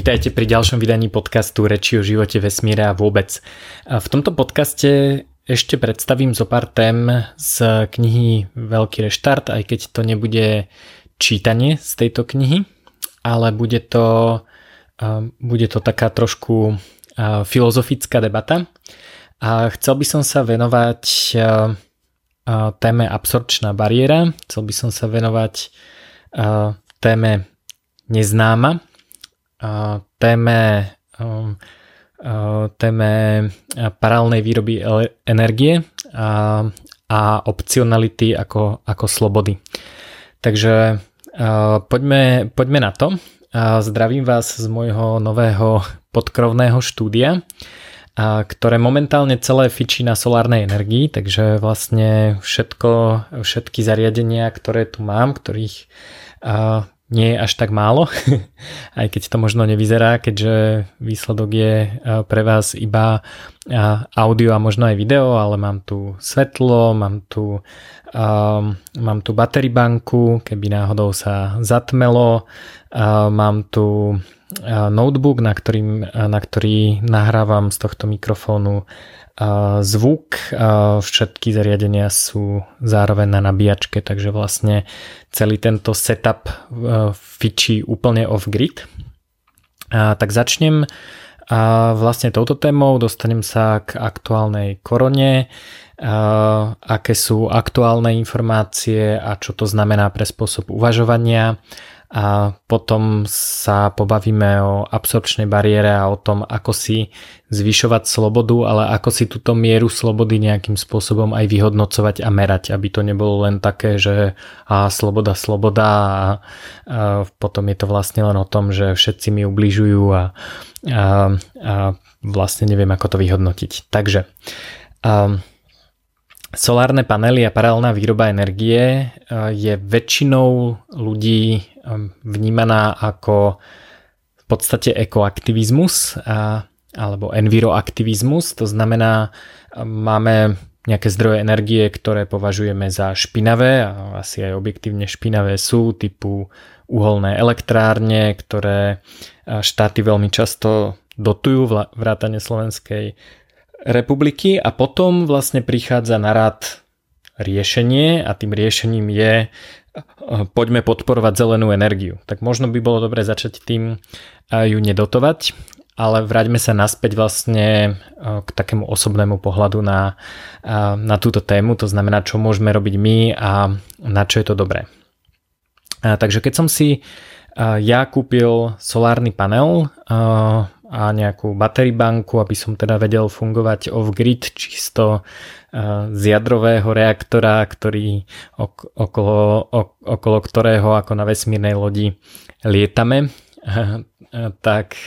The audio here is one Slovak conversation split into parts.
Vítajte pri ďalšom vydaní podcastu Reči o živote, vesmíre a vôbec. V tomto podcaste ešte predstavím zo pár tém z knihy Veľký reštart, aj keď to nebude čítanie z tejto knihy, ale bude to, bude to taká trošku filozofická debata. A chcel by som sa venovať téme absorpčná bariéra, chcel by som sa venovať téme neznáma, téme, téme paralelnej výroby energie a, a opcionality ako, ako slobody. Takže poďme, poďme na to. Zdravím vás z môjho nového podkrovného štúdia, ktoré momentálne celé fičí na solárnej energii, takže vlastne všetko, všetky zariadenia, ktoré tu mám, ktorých nie je až tak málo, aj keď to možno nevyzerá, keďže výsledok je e, pre vás iba e, audio a možno aj video, ale mám tu svetlo, mám tu, um, mám tu battery banku, keby náhodou sa zatmelo, uh, mám tu notebook, na, ktorým, na ktorý nahrávam z tohto mikrofónu zvuk, všetky zariadenia sú zároveň na nabíjačke, takže vlastne celý tento setup fičí úplne off-grid. Tak začnem. Vlastne touto témou, dostanem sa k aktuálnej korone, aké sú aktuálne informácie a čo to znamená pre spôsob uvažovania a potom sa pobavíme o absorpčnej bariére a o tom, ako si zvyšovať slobodu, ale ako si túto mieru slobody nejakým spôsobom aj vyhodnocovať a merať, aby to nebolo len také, že a sloboda, sloboda a, a potom je to vlastne len o tom, že všetci mi ubližujú a, a, a vlastne neviem, ako to vyhodnotiť. Takže um, Solárne panely a paralelná výroba energie je väčšinou ľudí Um, vnímaná ako v podstate ekoaktivizmus a, alebo enviroaktivizmus. To znamená, um, máme nejaké zdroje energie, ktoré považujeme za špinavé a asi aj objektívne špinavé sú typu uholné elektrárne, ktoré štáty veľmi často dotujú vrátane Slovenskej republiky a potom vlastne prichádza na rad riešenie a tým riešením je poďme podporovať zelenú energiu. Tak možno by bolo dobre začať tým ju nedotovať, ale vráťme sa naspäť vlastne k takému osobnému pohľadu na, na túto tému, to znamená, čo môžeme robiť my a na čo je to dobré. Takže keď som si ja kúpil solárny panel a nejakú battery banku, aby som teda vedel fungovať off-grid čisto z jadrového reaktora, ktorý okolo, okolo ktorého ako na vesmírnej lodi lietame, tak,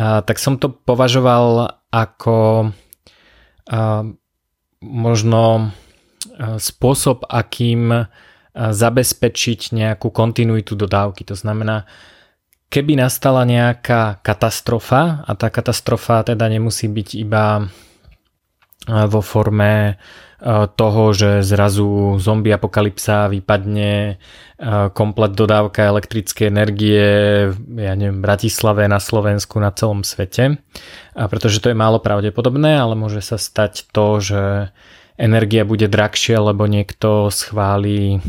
tak som to považoval ako možno spôsob, akým zabezpečiť nejakú kontinuitu dodávky. To znamená, keby nastala nejaká katastrofa, a tá katastrofa teda nemusí byť iba vo forme toho, že zrazu zombie apokalypsa vypadne komplet dodávka elektrickej energie ja neviem, v Bratislave, na Slovensku, na celom svete. A pretože to je málo pravdepodobné, ale môže sa stať to, že energia bude drahšia, lebo niekto schváli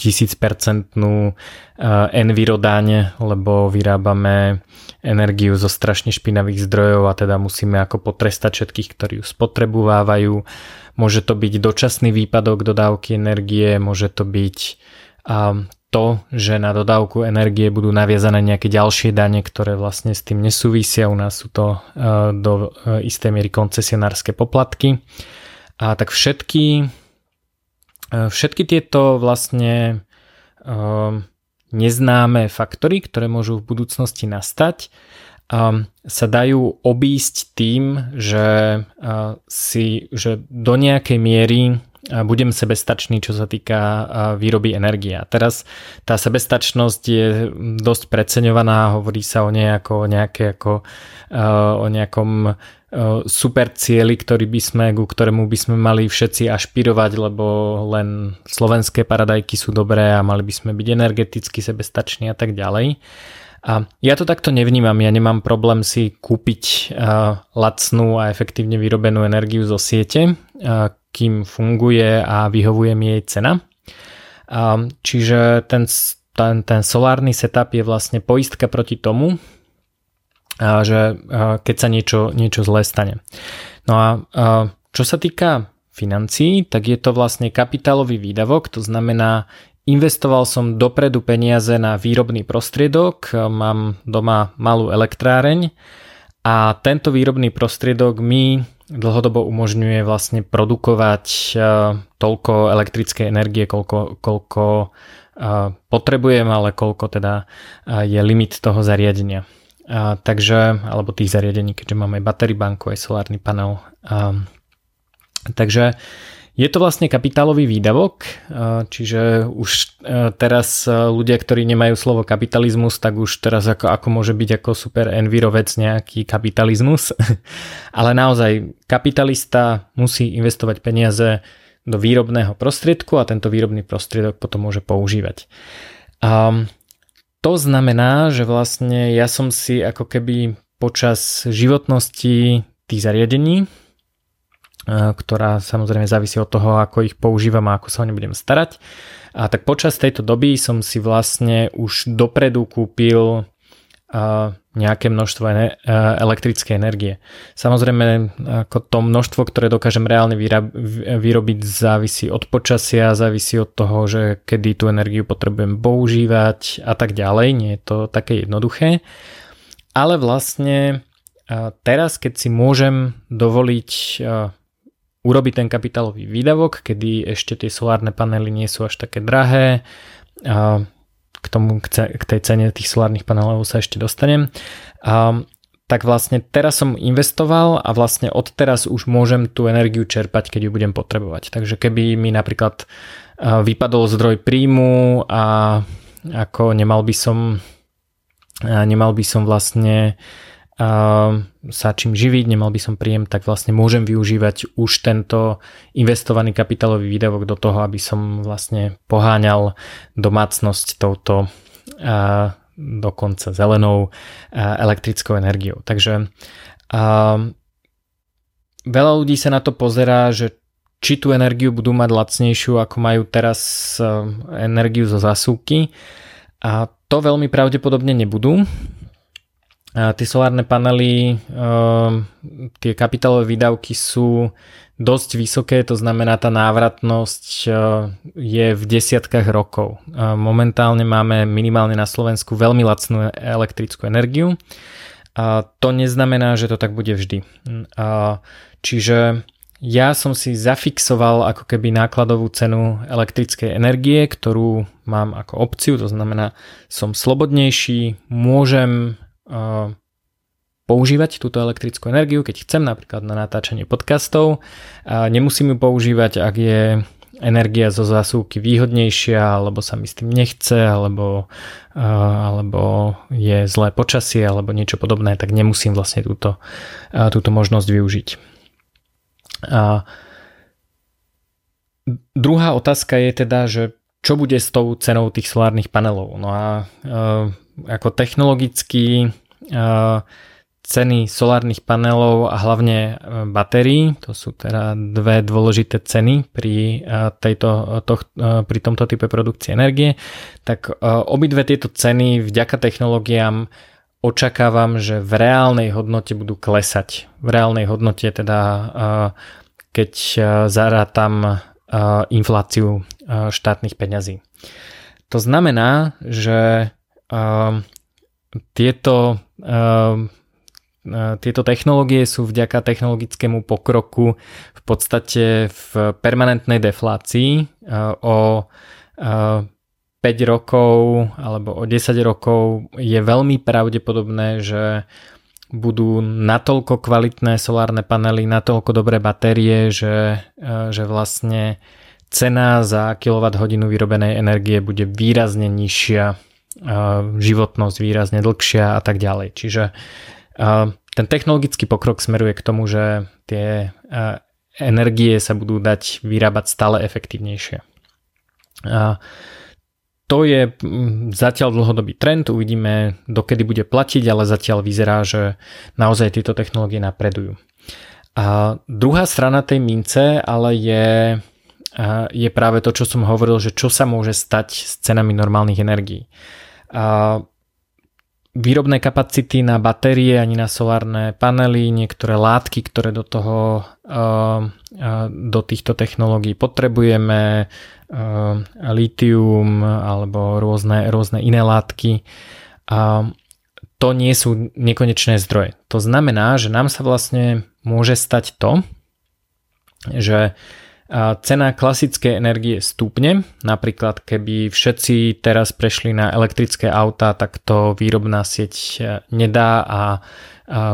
tisícpercentnú envirodaň, lebo vyrábame energiu zo strašne špinavých zdrojov a teda musíme ako potrestať všetkých, ktorí ju spotrebovávajú. Môže to byť dočasný výpadok dodávky energie, môže to byť to, že na dodávku energie budú naviazané nejaké ďalšie dane, ktoré vlastne s tým nesúvisia. U nás sú to do istej miery koncesionárske poplatky. A tak všetky všetky tieto vlastne e, neznáme faktory, ktoré môžu v budúcnosti nastať, e, sa dajú obísť tým, že, si, že do nejakej miery budem sebestačný, čo sa týka výroby energie. Teraz tá sebestačnosť je dosť preceňovaná, hovorí sa o nej ako, nejaké, ako o nejakom super cieli, ktorý by sme, ku ktorému by sme mali všetci ašpirovať, lebo len slovenské paradajky sú dobré a mali by sme byť energeticky sebestační a tak ďalej. A ja to takto nevnímam, ja nemám problém si kúpiť lacnú a efektívne vyrobenú energiu zo siete, kým funguje a vyhovuje mi jej cena. Čiže ten, ten, ten solárny setup je vlastne poistka proti tomu, že keď sa niečo, niečo zlé stane. No a čo sa týka financií, tak je to vlastne kapitálový výdavok, to znamená Investoval som dopredu peniaze na výrobný prostriedok, mám doma malú elektráreň a tento výrobný prostriedok mi dlhodobo umožňuje vlastne produkovať e, toľko elektrickej energie, koľko, koľko e, potrebujem, ale koľko teda e, je limit toho zariadenia. Takže, alebo tých zariadení, keďže máme aj battery banku, aj solárny panel. Takže je to vlastne kapitálový výdavok, čiže už e, teraz e, ľudia, ktorí nemajú slovo kapitalizmus, tak už teraz ako, ako môže byť ako super envirovec nejaký kapitalizmus. Ale naozaj kapitalista musí investovať peniaze do výrobného prostriedku a tento výrobný prostriedok potom môže používať. To znamená, že vlastne ja som si ako keby počas životnosti tých zariadení, ktorá samozrejme závisí od toho, ako ich používam a ako sa o ne budem starať. A tak počas tejto doby som si vlastne už dopredu kúpil nejaké množstvo elektrické energie. Samozrejme, ako to množstvo, ktoré dokážem reálne vyrobiť, závisí od počasia, závisí od toho, že kedy tú energiu potrebujem používať a tak ďalej. Nie je to také jednoduché. Ale vlastne teraz, keď si môžem dovoliť urobiť ten kapitálový výdavok, kedy ešte tie solárne panely nie sú až také drahé. K tomu, k tej cene tých solárnych panelov sa ešte dostanem. A, tak vlastne teraz som investoval a vlastne odteraz už môžem tú energiu čerpať, keď ju budem potrebovať. Takže keby mi napríklad vypadol zdroj príjmu a ako nemal by som nemal by som vlastne sa čím živiť, nemal by som príjem, tak vlastne môžem využívať už tento investovaný kapitálový výdavok do toho, aby som vlastne poháňal domácnosť touto dokonca zelenou elektrickou energiou. Takže veľa ľudí sa na to pozerá, že či tú energiu budú mať lacnejšiu, ako majú teraz energiu zo zasúky. A to veľmi pravdepodobne nebudú, Tie solárne panely, ehm, tie kapitálové výdavky sú dosť vysoké, to znamená tá návratnosť eh, je v desiatkách rokov. Momentálne máme minimálne na Slovensku veľmi lacnú elektrickú energiu. A to neznamená, že to tak bude vždy. Čiže ja som si zafixoval ako keby nákladovú cenu elektrickej energie, ktorú mám ako opciu, to znamená som slobodnejší, môžem používať túto elektrickú energiu, keď chcem napríklad na natáčanie podcastov. Nemusím ju používať, ak je energia zo zásuvky výhodnejšia, alebo sa mi s tým nechce, alebo, alebo je zlé počasie, alebo niečo podobné, tak nemusím vlastne túto, túto možnosť využiť. A druhá otázka je teda, že čo bude s tou cenou tých solárnych panelov. No a ako technologicky ceny solárnych panelov a hlavne e, batérií, to sú teda dve dôležité ceny pri, e, tejto, to, e, pri tomto type produkcie energie, tak obidve tieto ceny vďaka technológiám očakávam, že v reálnej hodnote budú klesať. V reálnej hodnote teda keď zarátam infláciu štátnych peňazí. To znamená, že tieto tieto technológie sú vďaka technologickému pokroku v podstate v permanentnej deflácii. O 5 rokov alebo o 10 rokov je veľmi pravdepodobné, že budú natoľko kvalitné solárne panely, natoľko dobré batérie, že, že vlastne cena za kWh vyrobenej energie bude výrazne nižšia, životnosť výrazne dlhšia a tak ďalej. Čiže ten technologický pokrok smeruje k tomu, že tie energie sa budú dať vyrábať stále efektívnejšie. to je zatiaľ dlhodobý trend, uvidíme dokedy bude platiť, ale zatiaľ vyzerá, že naozaj tieto technológie napredujú. A druhá strana tej mince ale je, je práve to, čo som hovoril, že čo sa môže stať s cenami normálnych energií. Výrobné kapacity na batérie ani na solárne panely, niektoré látky, ktoré do toho do týchto technológií potrebujeme, litium alebo rôzne, rôzne iné látky. To nie sú nekonečné zdroje. To znamená, že nám sa vlastne môže stať to, že cena klasickej energie stúpne. Napríklad keby všetci teraz prešli na elektrické autá, tak to výrobná sieť e, nedá a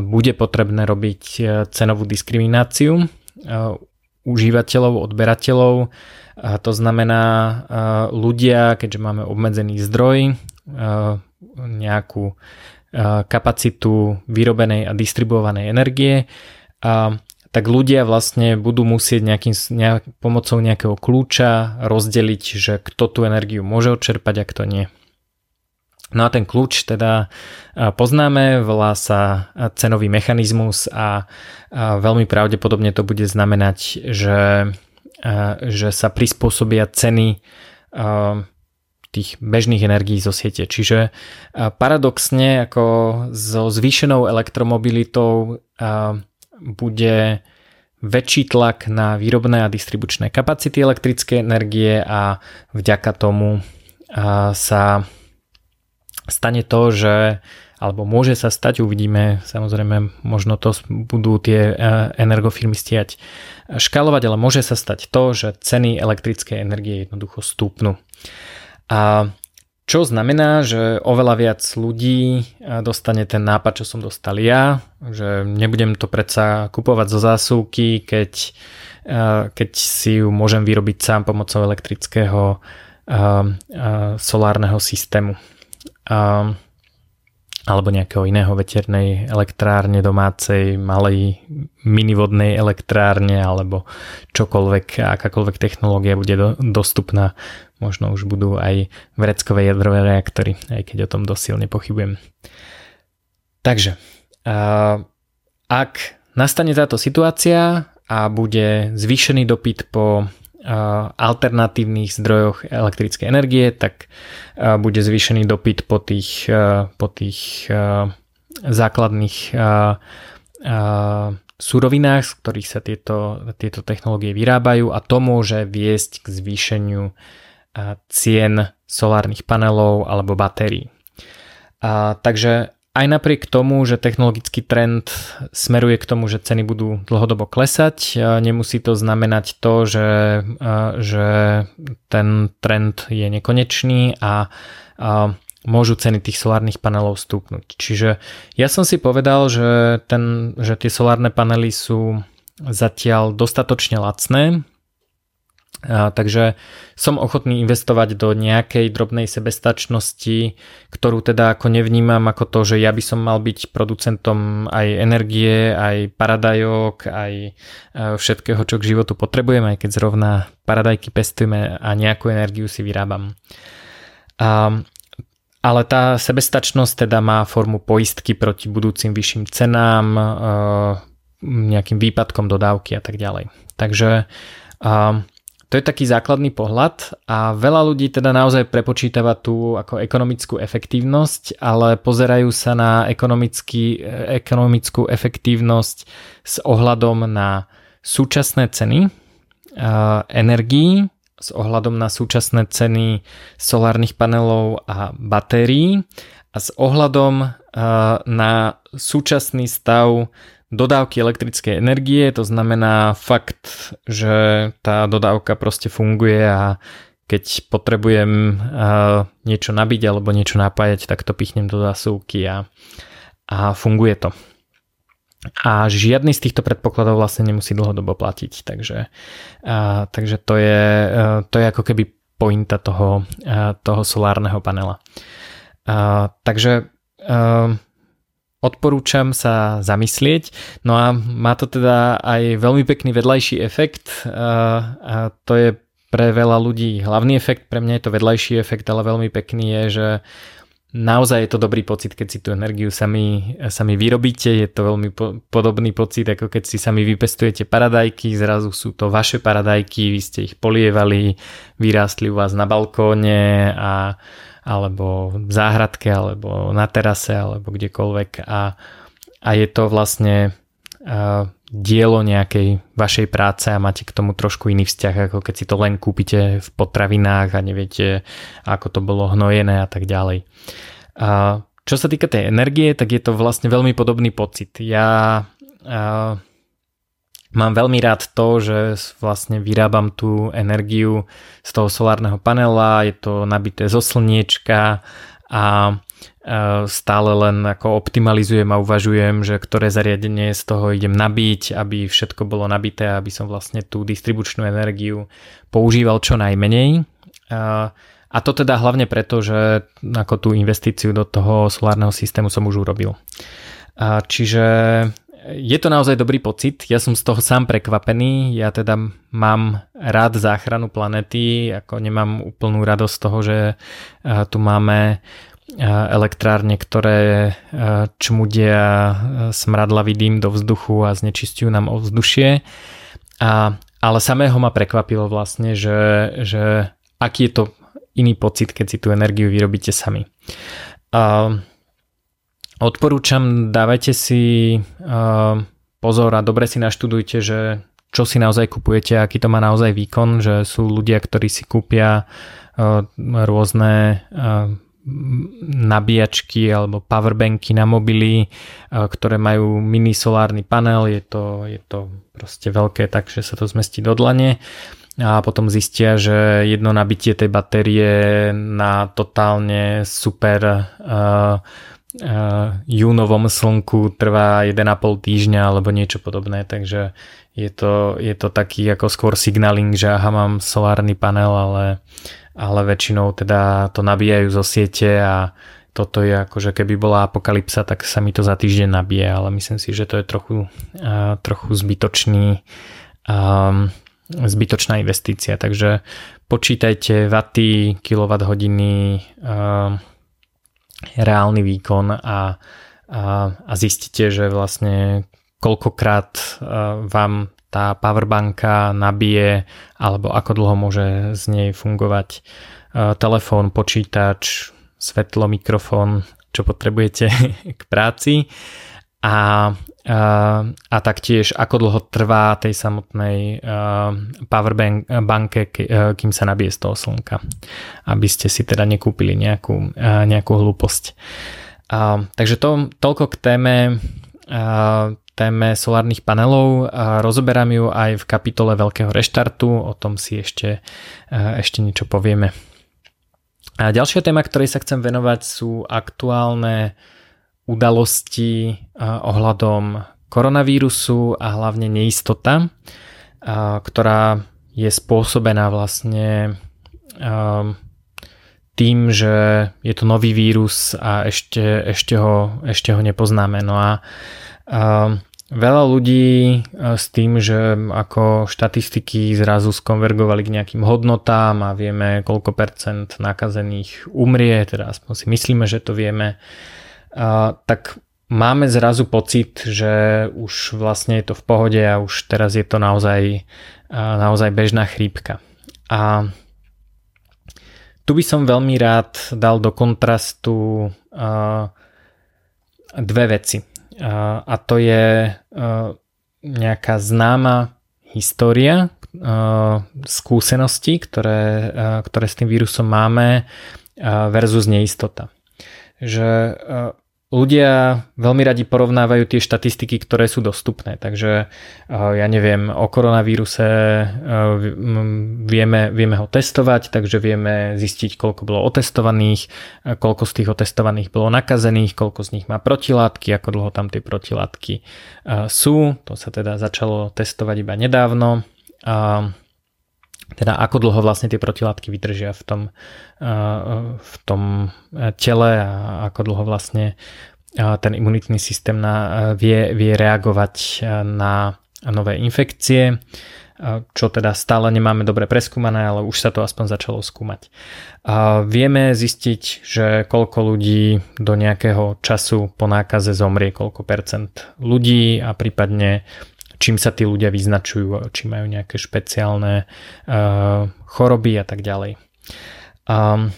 bude potrebné robiť e, cenovú diskrimináciu e, užívateľov, odberateľov. To znamená ľudia, keďže máme obmedzený zdroj, nejakú kapacitu vyrobenej a distribuovanej energie, tak ľudia vlastne budú musieť nejakým, nejak, pomocou nejakého kľúča rozdeliť, že kto tú energiu môže odčerpať a kto nie. No a ten kľúč teda poznáme, volá sa cenový mechanizmus a veľmi pravdepodobne to bude znamenať, že, že sa prispôsobia ceny tých bežných energií zo siete. Čiže paradoxne ako so zvýšenou elektromobilitou bude väčší tlak na výrobné a distribučné kapacity elektrickej energie a vďaka tomu sa stane to, že alebo môže sa stať, uvidíme, samozrejme, možno to budú tie e, energofirmy stiať škálovať, ale môže sa stať to, že ceny elektrickej energie jednoducho stúpnu. A čo znamená, že oveľa viac ľudí dostane ten nápad, čo som dostal ja, že nebudem to predsa kupovať zo zásuvky, keď, keď si ju môžem vyrobiť sám pomocou elektrického solárneho systému alebo nejakého iného veternej elektrárne domácej, malej minivodnej elektrárne alebo čokoľvek, akákoľvek technológia bude do, dostupná. Možno už budú aj vreckové jadrové reaktory, aj keď o tom dosil nepochybujem. Takže, ak nastane táto situácia a bude zvýšený dopyt po alternatívnych zdrojoch elektrickej energie, tak bude zvýšený dopyt po tých, po tých základných surovinách, z ktorých sa tieto, tieto technológie vyrábajú a to môže viesť k zvýšeniu cien solárnych panelov alebo batérií. A, takže aj napriek tomu, že technologický trend smeruje k tomu, že ceny budú dlhodobo klesať, nemusí to znamenať to, že, že ten trend je nekonečný a, a môžu ceny tých solárnych panelov stúpnuť. Čiže ja som si povedal, že, ten, že tie solárne panely sú zatiaľ dostatočne lacné, a, takže som ochotný investovať do nejakej drobnej sebestačnosti, ktorú teda ako nevnímam ako to, že ja by som mal byť producentom aj energie, aj paradajok, aj e, všetkého, čo k životu potrebujem, aj keď zrovna paradajky pestujeme a nejakú energiu si vyrábam. A, ale tá sebestačnosť teda má formu poistky proti budúcim vyšším cenám, e, nejakým výpadkom dodávky a tak ďalej. Takže a, to je taký základný pohľad a veľa ľudí teda naozaj prepočítava tú ako ekonomickú efektívnosť, ale pozerajú sa na ekonomickú efektívnosť s ohľadom na súčasné ceny energií, s ohľadom na súčasné ceny solárnych panelov a batérií a s ohľadom na súčasný stav dodávky elektrickej energie, to znamená fakt, že tá dodávka proste funguje a keď potrebujem niečo nabiť alebo niečo napájať, tak to pichnem do zásuvky a, a funguje to. A žiadny z týchto predpokladov vlastne nemusí dlhodobo platiť, takže, a, takže to, je, to je ako keby pointa toho, toho solárneho panela. A, takže a, odporúčam sa zamyslieť. No a má to teda aj veľmi pekný vedľajší efekt a to je pre veľa ľudí hlavný efekt, pre mňa je to vedľajší efekt, ale veľmi pekný je, že naozaj je to dobrý pocit, keď si tú energiu sami, sami vyrobíte, je to veľmi po, podobný pocit, ako keď si sami vypestujete paradajky, zrazu sú to vaše paradajky, vy ste ich polievali, vyrástli u vás na balkóne a, alebo v záhradke, alebo na terase, alebo kdekoľvek a, a je to vlastne uh, dielo nejakej vašej práce a máte k tomu trošku iný vzťah, ako keď si to len kúpite v potravinách a neviete, ako to bolo hnojené a tak ďalej. A čo sa týka tej energie, tak je to vlastne veľmi podobný pocit. Ja a, mám veľmi rád to, že vlastne vyrábam tú energiu z toho solárneho panela, je to nabité zo slniečka a stále len ako optimalizujem a uvažujem, že ktoré zariadenie z toho idem nabiť, aby všetko bolo nabité, aby som vlastne tú distribučnú energiu používal čo najmenej. A to teda hlavne preto, že ako tú investíciu do toho solárneho systému som už urobil. Čiže je to naozaj dobrý pocit, ja som z toho sám prekvapený, ja teda mám rád záchranu planety, ako nemám úplnú radosť z toho, že tu máme elektrárne, ktoré čmudia smradlavý dým do vzduchu a znečistujú nám ovzdušie. A, ale samého ma prekvapilo vlastne, že, že aký je to iný pocit, keď si tú energiu vyrobíte sami. A, odporúčam, dávajte si a, pozor a dobre si naštudujte, že čo si naozaj kupujete, aký to má naozaj výkon, že sú ľudia, ktorí si kúpia rôzne nabíjačky alebo powerbanky na mobily, ktoré majú mini solárny panel, je to, je to proste veľké, takže sa to zmestí do dlane. A potom zistia, že jedno nabitie tej batérie na totálne super uh, uh, júnovom slnku trvá 1,5 týždňa alebo niečo podobné, takže je to, je to taký ako skôr signaling, že aha, mám solárny panel, ale ale väčšinou teda to nabíjajú zo siete a toto je ako, že keby bola apokalypsa, tak sa mi to za týždeň nabije, ale myslím si, že to je trochu, uh, trochu zbytočný um, zbytočná investícia, takže počítajte waty, kilowatt hodiny, uh, reálny výkon a, a, a zistíte, že vlastne koľkokrát uh, vám tá powerbanka nabije alebo ako dlho môže z nej fungovať e, telefón, počítač, svetlo, mikrofón, čo potrebujete k práci. A, a, taktiež ako dlho trvá tej samotnej uh, powerbanke, kým sa nabije z toho slnka, aby ste si teda nekúpili nejakú, nejakú hlúposť. Takže to, toľko k téme téme solárnych panelov. Rozoberám ju aj v kapitole veľkého reštartu, o tom si ešte, ešte niečo povieme. A ďalšia téma, ktorej sa chcem venovať sú aktuálne udalosti ohľadom koronavírusu a hlavne neistota, ktorá je spôsobená vlastne tým, že je to nový vírus a ešte, ešte, ho, ešte ho nepoznáme. No a Veľa ľudí s tým, že ako štatistiky zrazu skonvergovali k nejakým hodnotám a vieme, koľko percent nakazených umrie, teda aspoň si myslíme, že to vieme, tak máme zrazu pocit, že už vlastne je to v pohode a už teraz je to naozaj, naozaj bežná chrípka. A tu by som veľmi rád dal do kontrastu dve veci a to je nejaká známa história, skúsenosti, ktoré, ktoré s tým vírusom máme versus neistota. Že ľudia veľmi radi porovnávajú tie štatistiky, ktoré sú dostupné. Takže eh, ja neviem, o koronavíruse eh, vieme, vieme ho testovať, takže vieme zistiť, koľko bolo otestovaných, koľko z tých otestovaných bolo nakazených, koľko z nich má protilátky, ako dlho tam tie protilátky sú. To sa teda začalo testovať iba nedávno. Teda ako dlho vlastne tie protilátky vydržia v tom, v tom tele a ako dlho vlastne ten imunitný systém na, vie, vie reagovať na nové infekcie. čo teda stále nemáme dobre preskúmané, ale už sa to aspoň začalo skúmať. A vieme zistiť, že koľko ľudí do nejakého času po nákaze zomrie, koľko percent ľudí a prípadne čím sa tí ľudia vyznačujú, či majú nejaké špeciálne uh, choroby a tak ďalej. Um,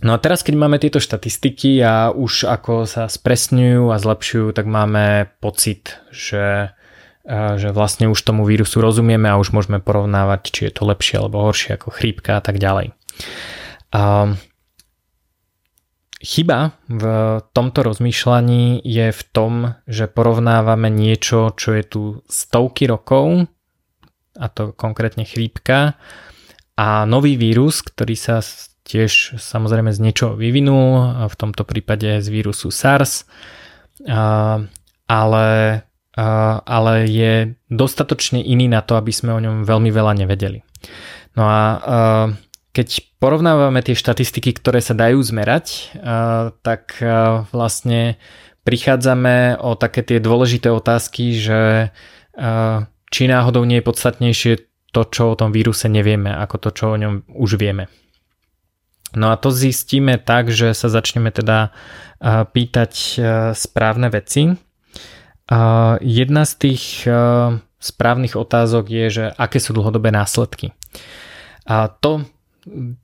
no a teraz, keď máme tieto štatistiky a už ako sa spresňujú a zlepšujú, tak máme pocit, že, uh, že vlastne už tomu vírusu rozumieme a už môžeme porovnávať, či je to lepšie alebo horšie ako chrípka a tak ďalej. Um, Chyba v tomto rozmýšľaní je v tom, že porovnávame niečo, čo je tu stovky rokov, a to konkrétne chrípka, a nový vírus, ktorý sa tiež samozrejme z niečoho vyvinul, v tomto prípade z vírusu SARS, ale, ale je dostatočne iný na to, aby sme o ňom veľmi veľa nevedeli. No a keď porovnávame tie štatistiky, ktoré sa dajú zmerať, tak vlastne prichádzame o také tie dôležité otázky, že či náhodou nie je podstatnejšie to, čo o tom víruse nevieme, ako to, čo o ňom už vieme. No a to zistíme tak, že sa začneme teda pýtať správne veci. Jedna z tých správnych otázok je, že aké sú dlhodobé následky. A to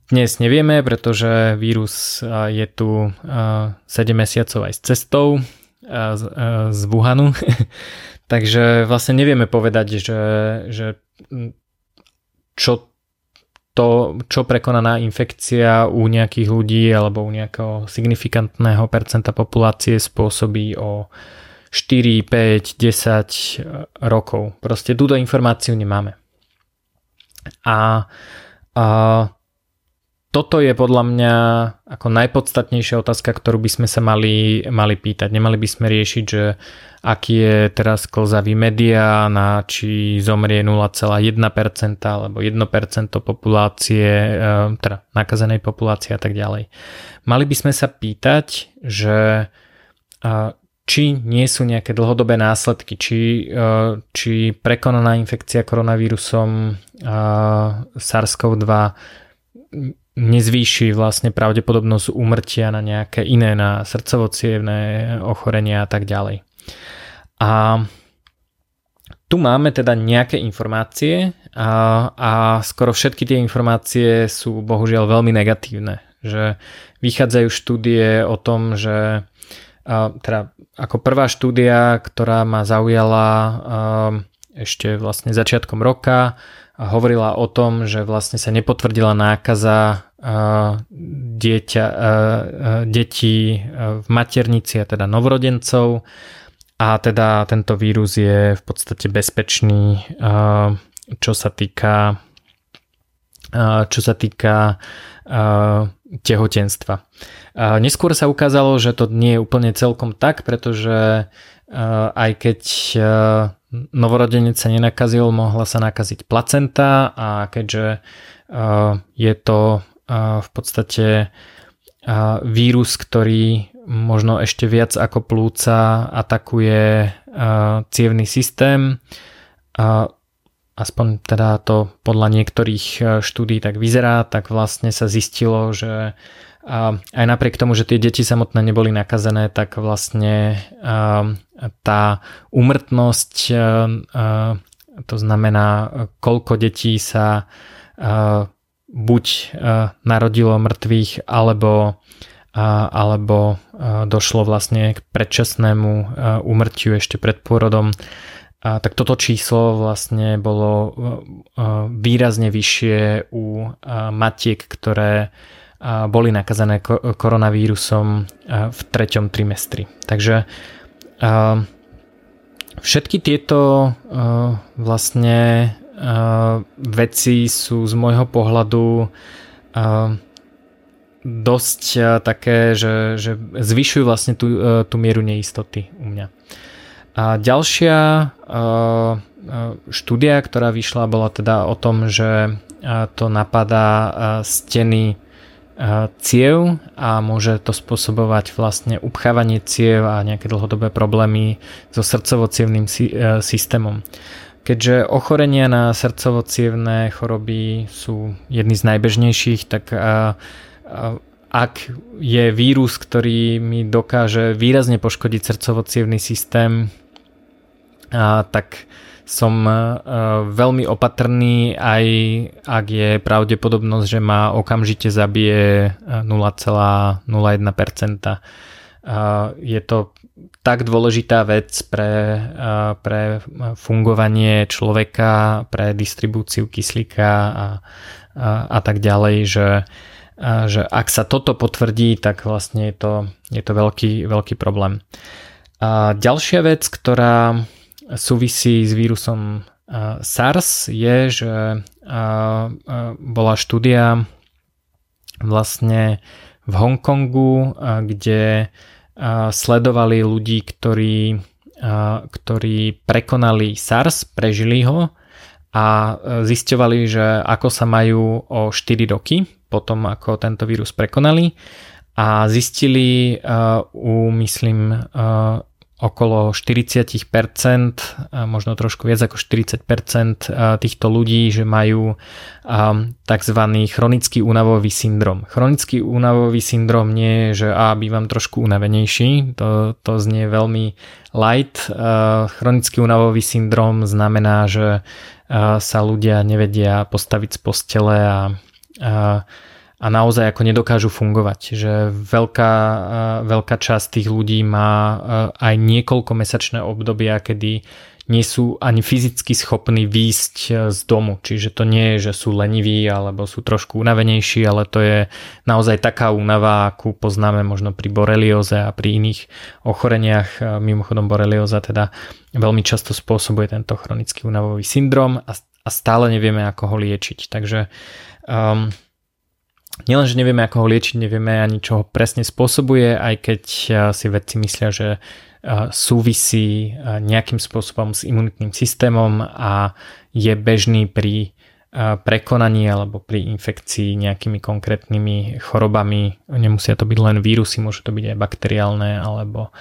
dnes nevieme, pretože vírus je tu 7 mesiacov aj s cestou z Wuhanu. Takže vlastne nevieme povedať, že, že čo to, čo prekonaná infekcia u nejakých ľudí alebo u nejakého signifikantného percenta populácie spôsobí o 4, 5, 10 rokov. Proste túto informáciu nemáme. A, a toto je podľa mňa ako najpodstatnejšia otázka, ktorú by sme sa mali, mali pýtať. Nemali by sme riešiť, že aký je teraz klzavý medián a či zomrie 0,1% alebo 1% populácie, e, teda nakazenej populácie a tak ďalej. Mali by sme sa pýtať, že či nie sú nejaké dlhodobé následky, či, e, či prekonaná infekcia koronavírusom SARS-CoV-2 nezvýši vlastne pravdepodobnosť úmrtia na nejaké iné, na srdcovo ochorenia a tak ďalej. A tu máme teda nejaké informácie a, a skoro všetky tie informácie sú bohužiaľ veľmi negatívne. Že vychádzajú štúdie o tom, že a, teda ako prvá štúdia, ktorá ma zaujala a, ešte vlastne začiatkom roka, hovorila o tom, že vlastne sa nepotvrdila nákaza dieťa, detí v maternici a teda novrodencov a teda tento vírus je v podstate bezpečný, čo sa týka čo sa týka tehotenstva. Neskôr sa ukázalo, že to nie je úplne celkom tak, pretože aj keď novorodenec sa nenakazil, mohla sa nakaziť placenta a keďže je to v podstate vírus, ktorý možno ešte viac ako plúca atakuje cievný systém, aspoň teda to podľa niektorých štúdí tak vyzerá, tak vlastne sa zistilo, že a aj napriek tomu, že tie deti samotné neboli nakazené, tak vlastne tá umrtnosť, to znamená, koľko detí sa buď narodilo mŕtvych, alebo alebo došlo vlastne k predčasnému úmrtiu ešte pred pôrodom, tak toto číslo vlastne bolo výrazne vyššie u matiek, ktoré boli nakazané koronavírusom v treťom trimestri. Takže všetky tieto vlastne veci sú z môjho pohľadu dosť také, že, že zvyšujú vlastne tú, tú mieru neistoty u mňa. A ďalšia štúdia, ktorá vyšla, bola teda o tom, že to napadá steny ciev a môže to spôsobovať vlastne upchávanie ciev a nejaké dlhodobé problémy so srdcovo systémom. keďže ochorenia na srdcovo choroby sú jedny z najbežnejších, tak ak je vírus, ktorý mi dokáže výrazne poškodiť srdcovo systém, tak som veľmi opatrný, aj ak je pravdepodobnosť, že ma okamžite zabije 0,01%. Je to tak dôležitá vec pre, pre fungovanie človeka, pre distribúciu kyslíka a, a, a tak ďalej, že, že ak sa toto potvrdí, tak vlastne je to, je to veľký, veľký problém. A ďalšia vec, ktorá súvisí s vírusom SARS je, že bola štúdia vlastne v Hongkongu, kde sledovali ľudí, ktorí, ktorí prekonali SARS, prežili ho a zisťovali, že ako sa majú o 4 roky potom, ako tento vírus prekonali a zistili u, myslím, okolo 40%, možno trošku viac ako 40% týchto ľudí, že majú tzv. chronický únavový syndrom. Chronický únavový syndrom nie je, že a bývam trošku unavenejší, to, to znie veľmi light. Chronický únavový syndrom znamená, že sa ľudia nevedia postaviť z postele a, a a naozaj ako nedokážu fungovať. Že veľká, veľká časť tých ľudí má aj niekoľko mesačné obdobia, kedy nie sú ani fyzicky schopní výjsť e, z domu. Čiže to nie je, že sú leniví alebo sú trošku unavenejší, ale to je naozaj taká únava, akú poznáme možno pri borelioze a pri iných ochoreniach. Mimochodom borelioza teda veľmi často spôsobuje tento chronický únavový syndrom a, a stále nevieme, ako ho liečiť. Takže um, Nielen, že nevieme, ako ho liečiť, nevieme ani, čo ho presne spôsobuje, aj keď si vedci myslia, že súvisí nejakým spôsobom s imunitným systémom a je bežný pri prekonaní alebo pri infekcii nejakými konkrétnymi chorobami. Nemusia to byť len vírusy, môžu to byť aj bakteriálne alebo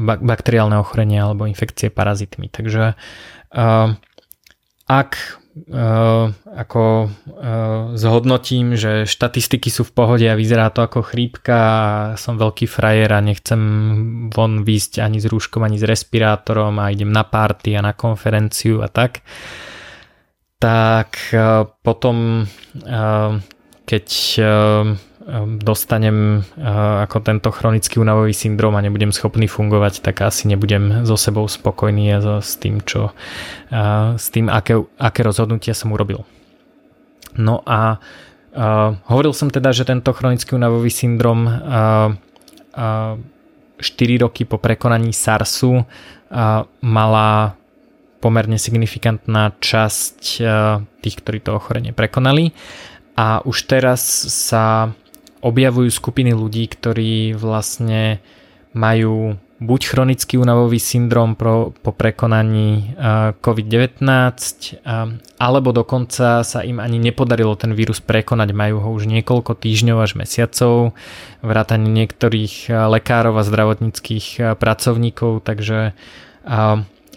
bakteriálne ochorenie alebo infekcie parazitmi. Takže ak ako uh, zhodnotím, že štatistiky sú v pohode a vyzerá to ako chrípka a som veľký frajer a nechcem von výjsť ani s rúškom, ani s respirátorom a idem na party a na konferenciu a tak, tak uh, potom keď Ehm, dostanem eh, ako tento chronický únavový syndrom a nebudem schopný fungovať, tak asi nebudem so sebou spokojný a s tým, čo, eh, s tým, aké, aké rozhodnutia som urobil. No a uh, hovoril som teda, že tento chronický únavový syndrom uh, uh, 4 roky po prekonaní SARSu mala pomerne signifikantná časť tých, ktorí to ochorenie prekonali a už teraz sa objavujú skupiny ľudí, ktorí vlastne majú buď chronický únavový syndrom pro, po prekonaní COVID-19, alebo dokonca sa im ani nepodarilo ten vírus prekonať, majú ho už niekoľko týždňov až mesiacov, vrátane niektorých lekárov a zdravotníckých pracovníkov, takže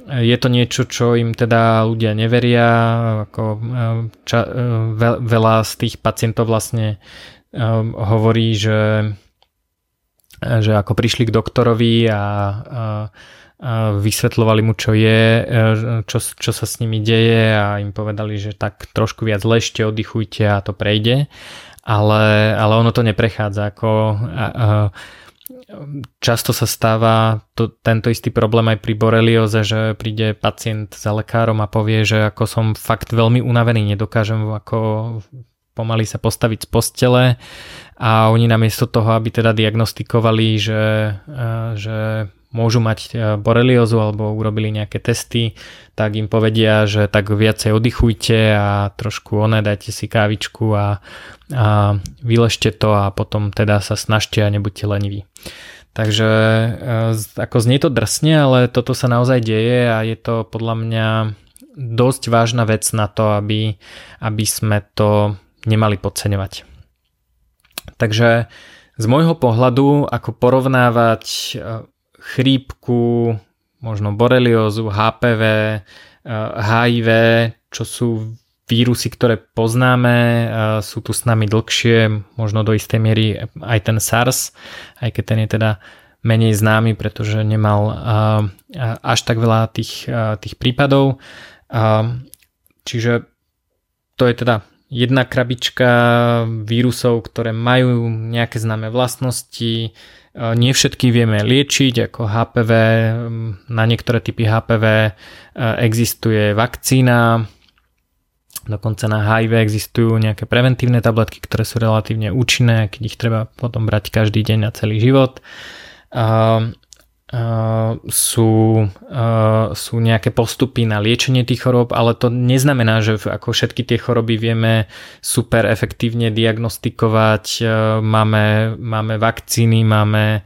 je to niečo, čo im teda ľudia neveria, ako ča, veľa z tých pacientov vlastne Ehm, hovorí, že, že ako prišli k doktorovi a, a, a vysvetľovali mu, čo je, e, čo, čo sa s nimi deje a im povedali, že tak trošku viac lešte, oddychujte a to prejde. Ale, ale ono to neprechádza. Ako, a, a, často sa stáva to, tento istý problém aj pri borelioze, že príde pacient za lekárom a povie, že ako som fakt veľmi unavený, nedokážem ako pomaly sa postaviť z postele a oni namiesto toho, aby teda diagnostikovali, že, že môžu mať boreliozu alebo urobili nejaké testy, tak im povedia, že tak viacej oddychujte a trošku oné, dajte si kávičku a, a vyležte to a potom teda sa snažte a nebuďte leniví. Takže ako znie to drsne, ale toto sa naozaj deje a je to podľa mňa dosť vážna vec na to, aby, aby sme to nemali podceňovať. Takže z môjho pohľadu, ako porovnávať e, chrípku, možno boreliózu, HPV HIV, čo sú vírusy, ktoré poznáme, sú tu s nami dlhšie, možno do istej miery aj ten SARS, aj keď ten je teda menej známy, pretože nemal až tak veľa tých, tých prípadov. Čiže to je teda jedna krabička vírusov, ktoré majú nejaké známe vlastnosti. Nie všetky vieme liečiť, ako HPV. Na niektoré typy HPV existuje vakcína, Dokonca na HIV existujú nejaké preventívne tabletky, ktoré sú relatívne účinné, keď ich treba potom brať každý deň na celý život. Sú, sú nejaké postupy na liečenie tých chorób, ale to neznamená, že ako všetky tie choroby vieme super efektívne diagnostikovať, máme, máme vakcíny, máme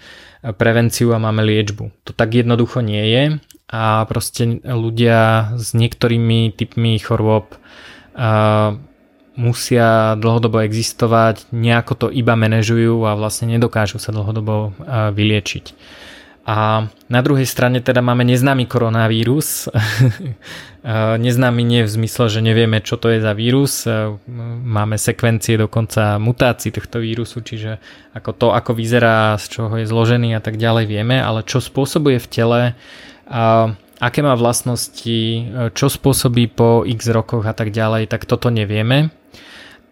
prevenciu a máme liečbu. To tak jednoducho nie je a proste ľudia s niektorými typmi chorôb musia dlhodobo existovať, nejako to iba manažujú a vlastne nedokážu sa dlhodobo vyliečiť. A na druhej strane teda máme neznámy koronavírus. neznámy nie v zmysle, že nevieme, čo to je za vírus. Máme sekvencie dokonca mutácií tohto vírusu, čiže ako to, ako vyzerá, z čoho je zložený a tak ďalej vieme, ale čo spôsobuje v tele aké má vlastnosti, čo spôsobí po x rokoch a tak ďalej, tak toto nevieme.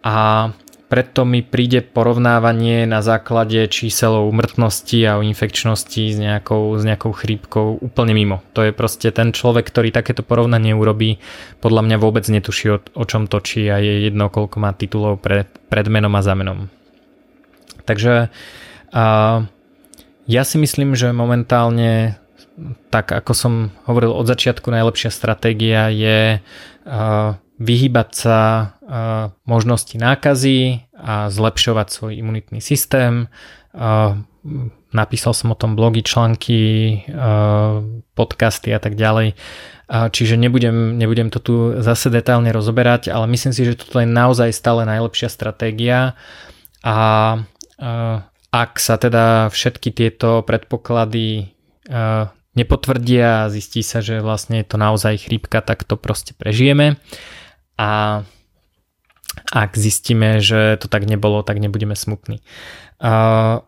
A preto mi príde porovnávanie na základe čísel o umrtnosti a o infekčnosti s nejakou, s nejakou chrípkou úplne mimo. To je proste ten človek, ktorý takéto porovnanie urobí, podľa mňa vôbec netuší o, o čom točí a je jedno, koľko má titulov pre, pred menom a za menom. Takže a, ja si myslím, že momentálne tak ako som hovoril od začiatku, najlepšia stratégia je vyhybať sa možnosti nákazy a zlepšovať svoj imunitný systém. Napísal som o tom blogy, články, podcasty a tak ďalej. Čiže nebudem, nebudem to tu zase detálne rozoberať, ale myslím si, že toto je naozaj stále najlepšia stratégia a ak sa teda všetky tieto predpoklady nepotvrdia a zistí sa, že vlastne je to naozaj chrípka, tak to proste prežijeme. A ak zistíme, že to tak nebolo, tak nebudeme smutní. Uh,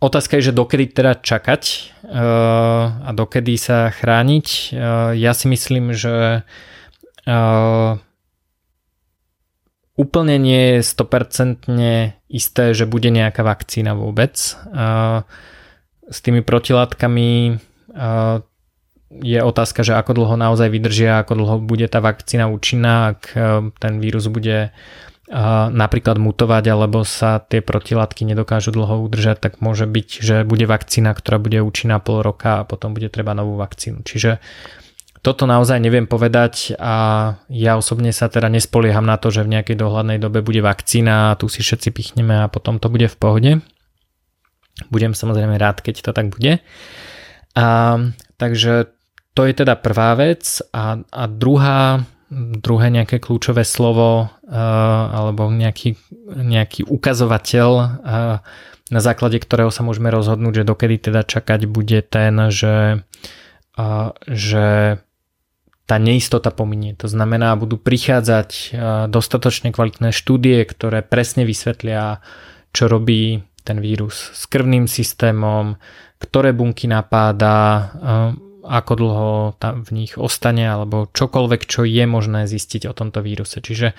otázka je, že dokedy teda čakať uh, a dokedy sa chrániť. Uh, ja si myslím, že uh, úplne nie je 100% isté, že bude nejaká vakcína vôbec. Uh, s tými protilátkami je otázka, že ako dlho naozaj vydržia, ako dlho bude tá vakcína účinná, ak e, ten vírus bude e, napríklad mutovať alebo sa tie protilátky nedokážu dlho udržať, tak môže byť, že bude vakcína, ktorá bude účinná pol roka a potom bude treba novú vakcínu. Čiže toto naozaj neviem povedať a ja osobne sa teda nespolieham na to, že v nejakej dohľadnej dobe bude vakcína a tu si všetci pichneme a potom to bude v pohode. Budem samozrejme rád, keď to tak bude. A, takže to je teda prvá vec a, a druhá, druhé nejaké kľúčové slovo uh, alebo nejaký, nejaký ukazovateľ, uh, na základe ktorého sa môžeme rozhodnúť, že dokedy teda čakať bude ten, že, uh, že tá neistota pominie. To znamená, budú prichádzať dostatočne kvalitné štúdie, ktoré presne vysvetlia, čo robí ten vírus s krvným systémom, ktoré bunky napáda, ako dlho tam v nich ostane alebo čokoľvek, čo je možné zistiť o tomto víruse. Čiže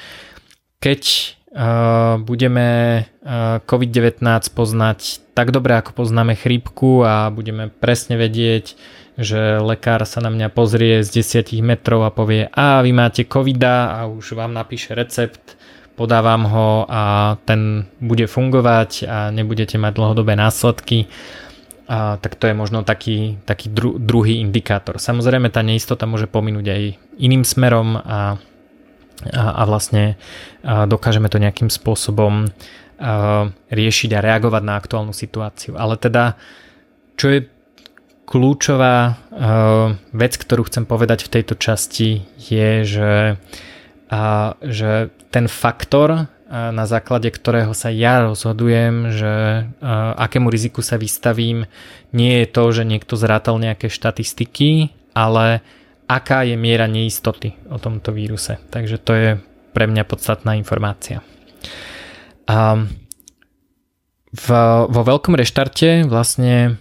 keď uh, budeme uh, COVID-19 poznať tak dobre, ako poznáme chrípku a budeme presne vedieť, že lekár sa na mňa pozrie z 10 metrov a povie a vy máte covid a už vám napíše recept, podávam ho a ten bude fungovať a nebudete mať dlhodobé následky, a, tak to je možno taký, taký dru, druhý indikátor. Samozrejme tá neistota môže pominúť aj iným smerom a, a, a vlastne a dokážeme to nejakým spôsobom a, riešiť a reagovať na aktuálnu situáciu. Ale teda, čo je kľúčová a, vec, ktorú chcem povedať v tejto časti je, že, a, že ten faktor na základe ktorého sa ja rozhodujem, že akému riziku sa vystavím, nie je to, že niekto zrátal nejaké štatistiky, ale aká je miera neistoty o tomto víruse. Takže to je pre mňa podstatná informácia. A v, vo veľkom reštarte vlastne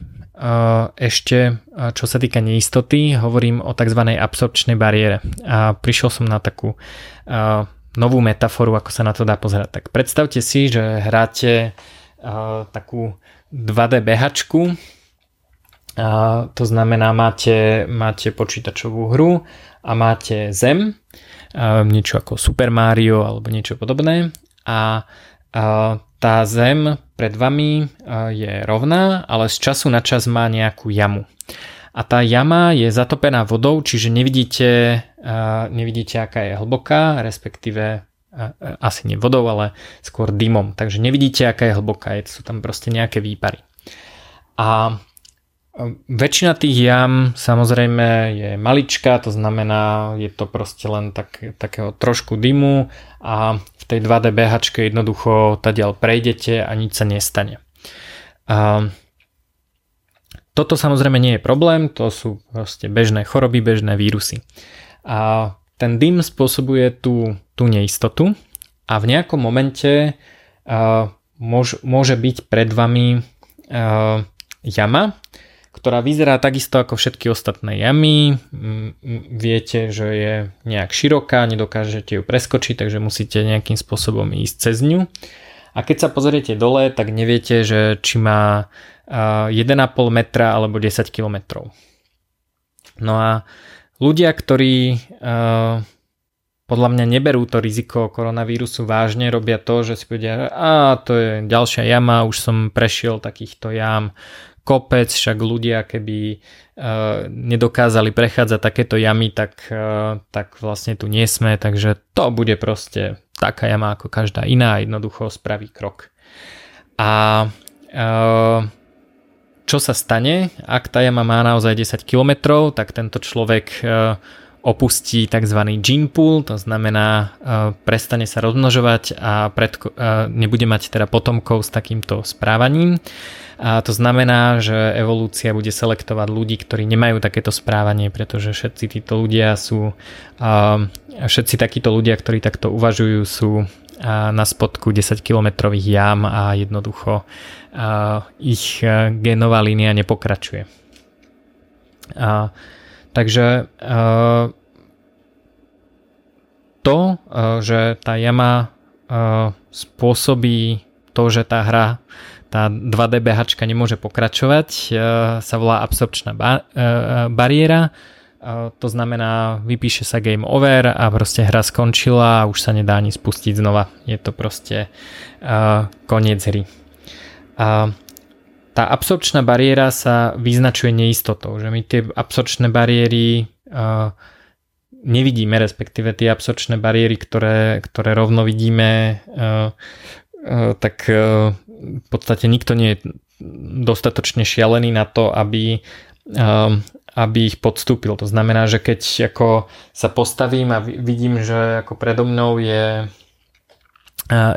ešte, čo sa týka neistoty, hovorím o tzv. absorpčnej bariére. A prišiel som na takú novú metaforu, ako sa na to dá pozerať. Tak predstavte si, že hráte takú 2D behačku, a to znamená, máte, máte počítačovú hru a máte zem, a niečo ako Super Mario alebo niečo podobné a, a tá zem pred vami je rovná, ale z času na čas má nejakú jamu. A tá jama je zatopená vodou, čiže nevidíte, nevidíte aká je hlboká, respektíve asi nie vodou, ale skôr dymom. Takže nevidíte, aká je hlboká, sú tam proste nejaké výpary. A Väčšina tých jam samozrejme je maličká, to znamená, je to proste len tak, takého trošku dymu a v tej 2D behačke jednoducho tadiaľ prejdete a nič sa nestane. A toto samozrejme nie je problém, to sú proste bežné choroby, bežné vírusy. A ten dym spôsobuje tú, tú neistotu a v nejakom momente uh, môž, môže byť pred vami uh, jama, ktorá vyzerá takisto ako všetky ostatné jamy. Viete, že je nejak široká, nedokážete ju preskočiť, takže musíte nejakým spôsobom ísť cez ňu. A keď sa pozriete dole, tak neviete, že či má 1,5 metra alebo 10 km. No a ľudia, ktorí podľa mňa neberú to riziko koronavírusu vážne, robia to, že si povedia, a to je ďalšia jama, už som prešiel takýchto jam, kopec, však ľudia keby uh, nedokázali prechádzať takéto jamy, tak, uh, tak vlastne tu nie sme, takže to bude proste taká jama ako každá iná, jednoducho spraví krok. A uh, čo sa stane, ak tá jama má naozaj 10 km, tak tento človek uh, opustí tzv. gene pool, to znamená uh, prestane sa rozmnožovať a pred, uh, nebude mať teda potomkov s takýmto správaním. A to znamená, že evolúcia bude selektovať ľudí, ktorí nemajú takéto správanie, pretože všetci títo ľudia sú, všetci takíto ľudia, ktorí takto uvažujú, sú na spodku 10 kilometrových jám a jednoducho ich genová línia nepokračuje. A, takže to, že tá jama spôsobí to, že tá hra tá 2D behačka nemôže pokračovať, sa volá absorpčná ba- bariéra, to znamená vypíše sa game over a proste hra skončila a už sa nedá ani spustiť znova. Je to proste koniec hry. A tá absorpčná bariéra sa vyznačuje neistotou, že my tie absorpčné bariéry nevidíme, respektíve tie absorpčné bariéry, ktoré, ktoré rovno vidíme, tak v podstate nikto nie je dostatočne šialený na to, aby, aby ich podstúpil. To znamená, že keď ako sa postavím a vidím, že ako predo mnou je,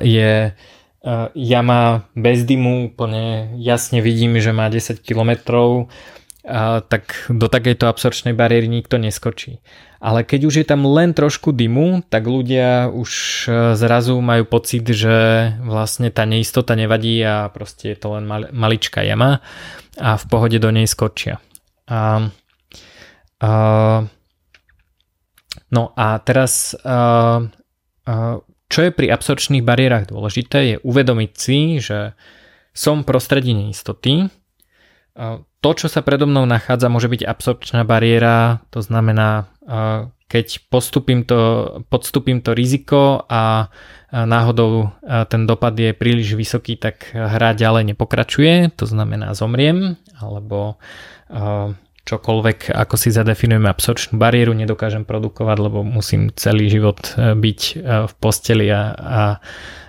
je jama bez dymu, úplne jasne vidím, že má 10 kilometrov, tak do takejto absorčnej bariéry nikto neskočí. Ale keď už je tam len trošku dymu, tak ľudia už e, zrazu majú pocit, že vlastne tá neistota nevadí a proste je to len mal, maličká jama a v pohode do nej skočia. A, a, no a teraz a, a, čo je pri absorčných bariérach dôležité je uvedomiť si, že som prostredí neistoty, to, čo sa predo mnou nachádza, môže byť absorpčná bariéra, to znamená, keď postupím to, podstupím to riziko a náhodou ten dopad je príliš vysoký, tak hra ďalej nepokračuje, to znamená zomriem, alebo čokoľvek, ako si zadefinujeme absorpčnú bariéru, nedokážem produkovať, lebo musím celý život e, byť e, v posteli a, a,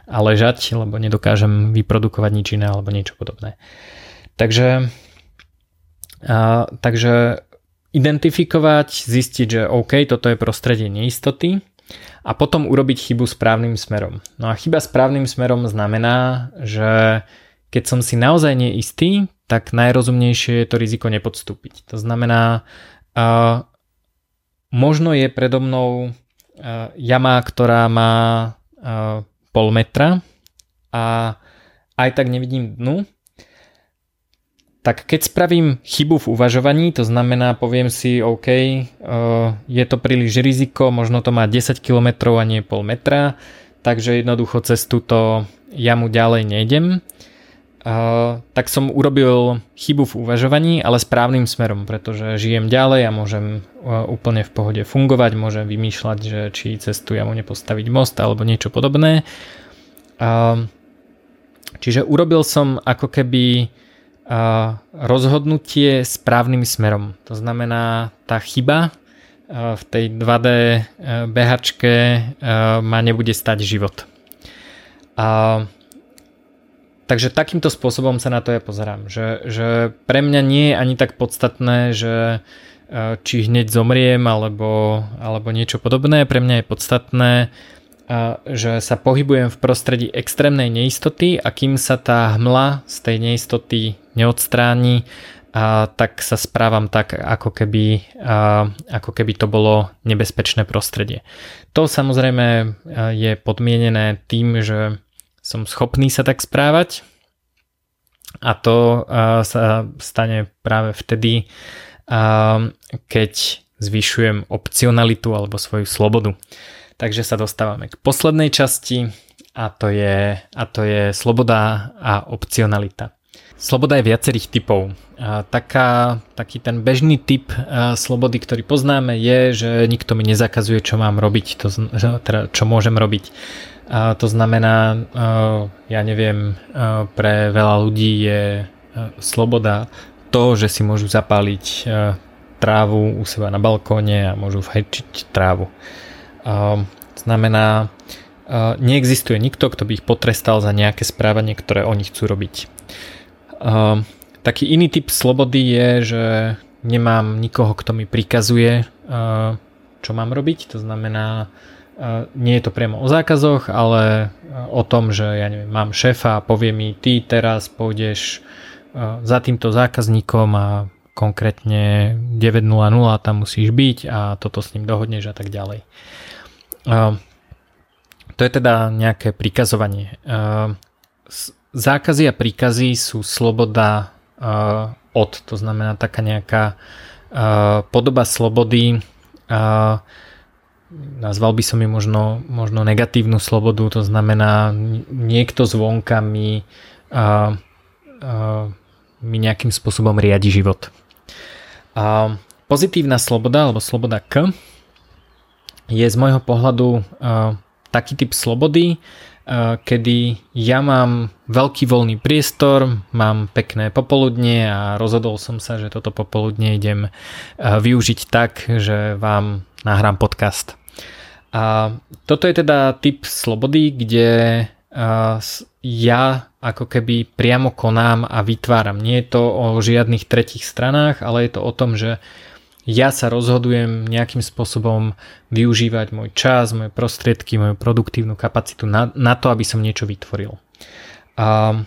a ležať, lebo nedokážem vyprodukovať nič iné alebo niečo podobné. Takže a, takže identifikovať, zistiť, že OK, toto je prostredie neistoty a potom urobiť chybu správnym smerom. No a chyba správnym smerom znamená, že keď som si naozaj neistý, tak najrozumnejšie je to riziko nepodstúpiť. To znamená, uh, možno je predo mnou jama, ktorá má pol metra a aj tak nevidím dnu, tak keď spravím chybu v uvažovaní, to znamená, poviem si, OK, je to príliš riziko, možno to má 10 km a nie pol metra, takže jednoducho cez túto jamu ďalej nejdem, tak som urobil chybu v uvažovaní, ale správnym smerom, pretože žijem ďalej a môžem úplne v pohode fungovať, môžem vymýšľať, že či cez tú jamu nepostaviť most alebo niečo podobné. Čiže urobil som ako keby rozhodnutie správnym smerom. To znamená, tá chyba v tej 2D behačke ma nebude stať život. A Takže takýmto spôsobom sa na to ja pozerám, že, že pre mňa nie je ani tak podstatné, že e, či hneď zomriem alebo, alebo niečo podobné. Pre mňa je podstatné, e, že sa pohybujem v prostredí extrémnej neistoty a kým sa tá hmla z tej neistoty neodstráni, a tak sa správam tak, ako keby, a, ako keby to bolo nebezpečné prostredie. To samozrejme e, je podmienené tým, že som schopný sa tak správať a to sa stane práve vtedy, keď zvyšujem opcionalitu alebo svoju slobodu. Takže sa dostávame k poslednej časti a to je, a to je sloboda a opcionalita. Sloboda je viacerých typov. Taká, taký ten bežný typ slobody, ktorý poznáme, je, že nikto mi nezakazuje, čo mám robiť, to, teda, čo môžem robiť. To znamená, ja neviem, pre veľa ľudí je sloboda to, že si môžu zapáliť trávu u seba na balkóne a môžu fajčiť trávu. Znamená, neexistuje nikto, kto by ich potrestal za nejaké správanie, ktoré oni chcú robiť. Taký iný typ slobody je, že nemám nikoho, kto mi prikazuje, čo mám robiť. To znamená, nie je to priamo o zákazoch, ale o tom, že ja neviem, mám šéfa a povie mi, ty teraz pôjdeš za týmto zákazníkom a konkrétne 9.00 tam musíš byť a toto s ním dohodneš a tak ďalej. To je teda nejaké prikazovanie. Zákazy a príkazy sú sloboda od, to znamená taká nejaká podoba slobody, nazval by som ju možno, možno negatívnu slobodu, to znamená niekto zvonka mi, a, a, mi nejakým spôsobom riadi život. A pozitívna sloboda alebo sloboda K je z môjho pohľadu a, taký typ slobody, kedy ja mám veľký voľný priestor, mám pekné popoludnie a rozhodol som sa, že toto popoludne idem využiť tak, že vám nahrám podcast. A toto je teda typ slobody, kde ja ako keby priamo konám a vytváram. Nie je to o žiadnych tretich stranách, ale je to o tom, že ja sa rozhodujem nejakým spôsobom využívať môj čas, moje prostriedky, moju produktívnu kapacitu na, na to, aby som niečo vytvoril. A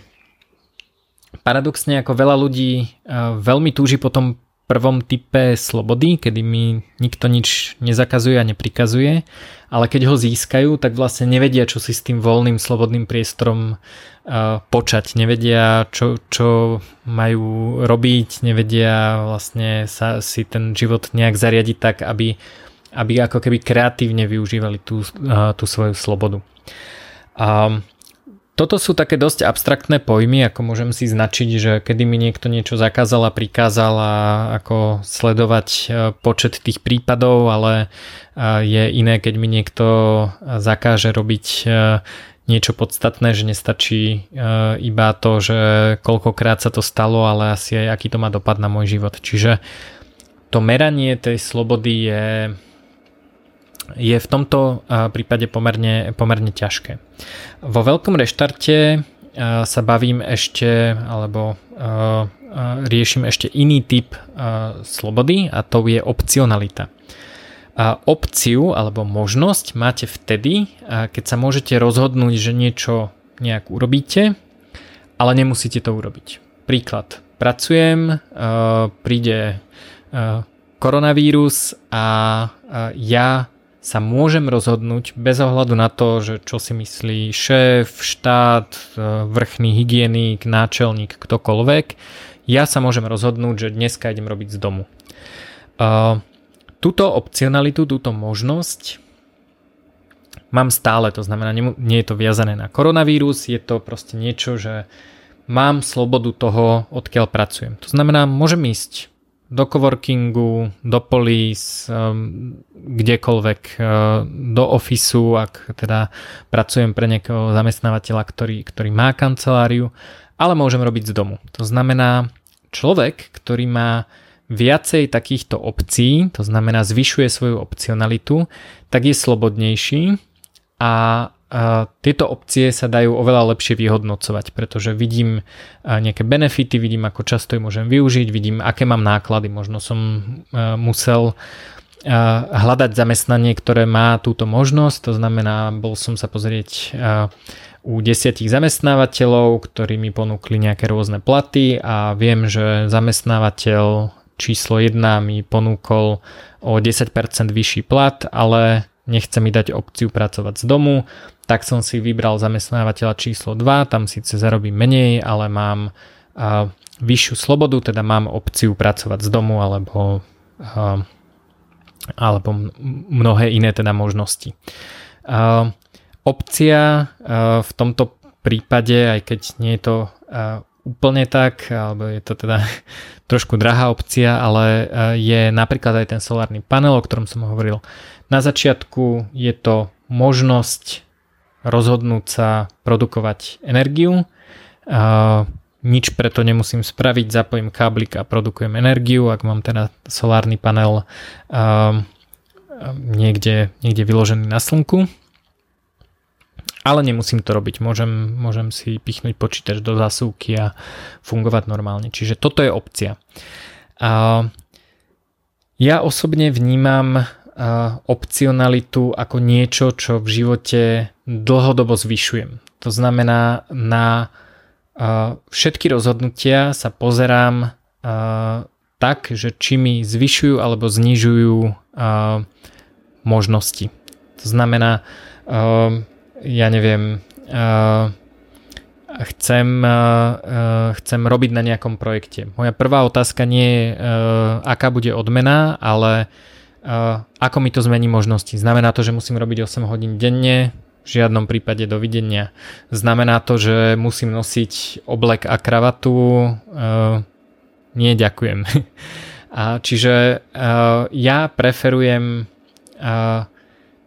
paradoxne ako veľa ľudí veľmi túži potom prvom type slobody, kedy mi nikto nič nezakazuje a neprikazuje, ale keď ho získajú, tak vlastne nevedia, čo si s tým voľným slobodným priestorom uh, počať, nevedia, čo, čo majú robiť, nevedia vlastne sa si ten život nejak zariadiť tak, aby, aby ako keby kreatívne využívali tú, uh, tú svoju slobodu. Um, toto sú také dosť abstraktné pojmy, ako môžem si značiť, že kedy mi niekto niečo zakázal a prikázal a ako sledovať e, počet tých prípadov, ale e, je iné, keď mi niekto zakáže robiť e, niečo podstatné, že nestačí iba to, že koľkokrát sa to stalo, ale asi aj aký to má dopad na môj život. Čiže to meranie tej slobody je je v tomto prípade pomerne, pomerne ťažké. Vo veľkom reštarte sa bavím ešte, alebo riešim ešte iný typ slobody a to je opcionalita. Opciu alebo možnosť máte vtedy, keď sa môžete rozhodnúť, že niečo nejak urobíte, ale nemusíte to urobiť. Príklad. Pracujem, príde koronavírus a ja sa môžem rozhodnúť bez ohľadu na to, že čo si myslí šéf, štát, e, vrchný hygienik, náčelník, ktokoľvek. Ja sa môžem rozhodnúť, že dneska idem robiť z domu. Túto opcionalitu, túto možnosť mám stále, to znamená, nie je to viazané na koronavírus, je to proste niečo, že mám slobodu toho, odkiaľ pracujem. To znamená, môžem ísť do coworkingu, do polis, um, kdekoľvek, uh, do ofisu, ak teda pracujem pre nejakého zamestnávateľa, ktorý, ktorý má kanceláriu, ale môžem robiť z domu. To znamená, človek, ktorý má viacej takýchto opcií, to znamená zvyšuje svoju opcionalitu, tak je slobodnejší a tieto opcie sa dajú oveľa lepšie vyhodnocovať, pretože vidím nejaké benefity, vidím ako často ich môžem využiť, vidím aké mám náklady, možno som musel hľadať zamestnanie, ktoré má túto možnosť, to znamená, bol som sa pozrieť u desiatich zamestnávateľov, ktorí mi ponúkli nejaké rôzne platy a viem, že zamestnávateľ číslo 1 mi ponúkol o 10% vyšší plat, ale nechce mi dať opciu pracovať z domu, tak som si vybral zamestnávateľa číslo 2, tam síce zarobím menej, ale mám a, vyššiu slobodu, teda mám opciu pracovať z domu alebo, a, alebo mnohé iné teda možnosti. A, opcia a, v tomto prípade, aj keď nie je to a, úplne tak, alebo je to teda trošku drahá opcia, ale je napríklad aj ten solárny panel, o ktorom som hovoril. Na začiatku je to možnosť rozhodnúť sa produkovať energiu. Nič preto nemusím spraviť, zapojím káblik a produkujem energiu, ak mám teda solárny panel niekde, niekde vyložený na slnku. Ale nemusím to robiť, môžem, môžem si pichnúť počítač do zásuvky a fungovať normálne. Čiže toto je opcia. Ja osobne vnímam opcionalitu ako niečo, čo v živote dlhodobo zvyšujem. To znamená, na všetky rozhodnutia sa pozerám tak, že či mi zvyšujú alebo znižujú možnosti. To znamená, ja neviem, chcem, chcem robiť na nejakom projekte. Moja prvá otázka nie je, aká bude odmena, ale ako mi to zmení možnosti? Znamená to, že musím robiť 8 hodín denne? V žiadnom prípade dovidenia. Znamená to, že musím nosiť oblek a kravatu? Uh, nie, ďakujem. a čiže uh, ja preferujem